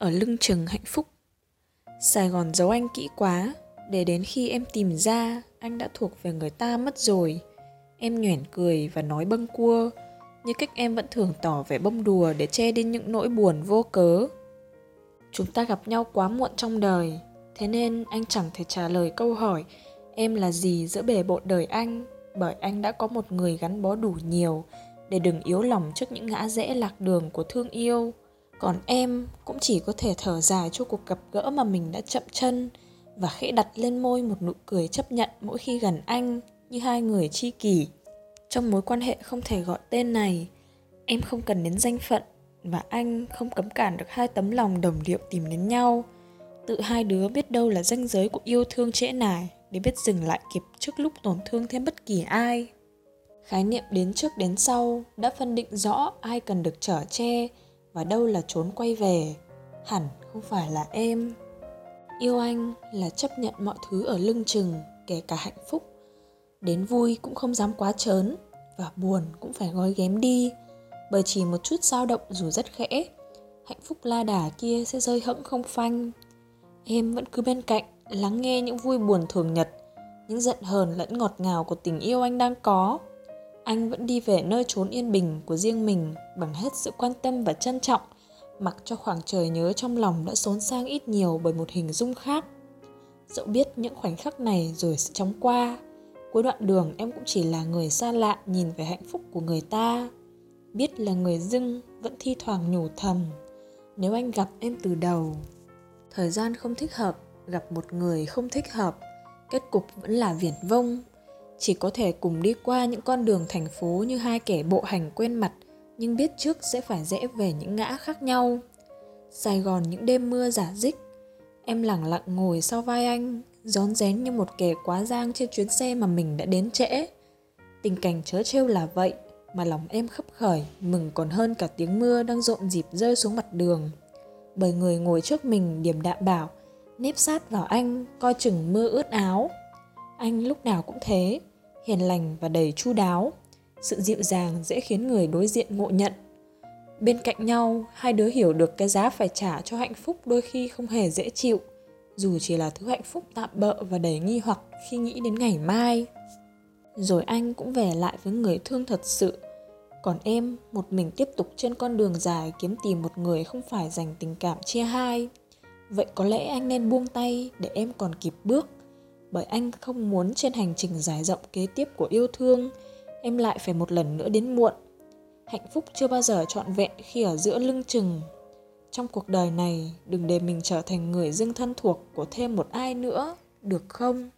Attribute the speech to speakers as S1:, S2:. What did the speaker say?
S1: ở lưng chừng hạnh phúc. Sài gòn giấu anh kỹ quá, để đến khi em tìm ra, anh đã thuộc về người ta mất rồi. Em nhoẻn cười và nói bâng cua, như cách em vẫn thường tỏ vẻ bông đùa để che đi những nỗi buồn vô cớ. Chúng ta gặp nhau quá muộn trong đời, thế nên anh chẳng thể trả lời câu hỏi, em là gì giữa bề bộn đời anh, bởi anh đã có một người gắn bó đủ nhiều, để đừng yếu lòng trước những ngã rẽ lạc đường của thương yêu còn em cũng chỉ có thể thở dài cho cuộc gặp gỡ mà mình đã chậm chân và khẽ đặt lên môi một nụ cười chấp nhận mỗi khi gần anh như hai người tri kỷ. Trong mối quan hệ không thể gọi tên này, em không cần đến danh phận và anh không cấm cản được hai tấm lòng đồng điệu tìm đến nhau. Tự hai đứa biết đâu là ranh giới của yêu thương trễ nải để biết dừng lại kịp trước lúc tổn thương thêm bất kỳ ai. Khái niệm đến trước đến sau đã phân định rõ ai cần được trở che và đâu là trốn quay về? Hẳn không phải là em. Yêu anh là chấp nhận mọi thứ ở lưng chừng, kể cả hạnh phúc. Đến vui cũng không dám quá trớn, và buồn cũng phải gói ghém đi. Bởi chỉ một chút dao động dù rất khẽ, hạnh phúc la đà kia sẽ rơi hẫng không phanh. Em vẫn cứ bên cạnh, lắng nghe những vui buồn thường nhật, những giận hờn lẫn ngọt ngào của tình yêu anh đang có anh vẫn đi về nơi trốn yên bình của riêng mình bằng hết sự quan tâm và trân trọng, mặc cho khoảng trời nhớ trong lòng đã xốn sang ít nhiều bởi một hình dung khác. Dẫu biết những khoảnh khắc này rồi sẽ chóng qua, cuối đoạn đường em cũng chỉ là người xa lạ nhìn về hạnh phúc của người ta. Biết là người dưng vẫn thi thoảng nhủ thầm, nếu anh gặp em từ đầu, thời gian không thích hợp, gặp một người không thích hợp, kết cục vẫn là viển vông chỉ có thể cùng đi qua những con đường thành phố như hai kẻ bộ hành quen mặt, nhưng biết trước sẽ phải rẽ về những ngã khác nhau. Sài gòn những đêm mưa giả dích, em lẳng lặng ngồi sau vai anh, rón rén như một kẻ quá giang trên chuyến xe mà mình đã đến trễ. Tình cảnh chớ trêu là vậy, mà lòng em khấp khởi, mừng còn hơn cả tiếng mưa đang rộn dịp rơi xuống mặt đường. Bởi người ngồi trước mình điềm đạm bảo, nếp sát vào anh, coi chừng mưa ướt áo. Anh lúc nào cũng thế hiền lành và đầy chu đáo. Sự dịu dàng dễ khiến người đối diện ngộ nhận. Bên cạnh nhau, hai đứa hiểu được cái giá phải trả cho hạnh phúc đôi khi không hề dễ chịu, dù chỉ là thứ hạnh phúc tạm bợ và đầy nghi hoặc khi nghĩ đến ngày mai. Rồi anh cũng về lại với người thương thật sự. Còn em, một mình tiếp tục trên con đường dài kiếm tìm một người không phải dành tình cảm chia hai. Vậy có lẽ anh nên buông tay để em còn kịp bước bởi anh không muốn trên hành trình dài rộng kế tiếp của yêu thương, em lại phải một lần nữa đến muộn. Hạnh phúc chưa bao giờ trọn vẹn khi ở giữa lưng chừng. Trong cuộc đời này, đừng để mình trở thành người dưng thân thuộc của thêm một ai nữa, được không?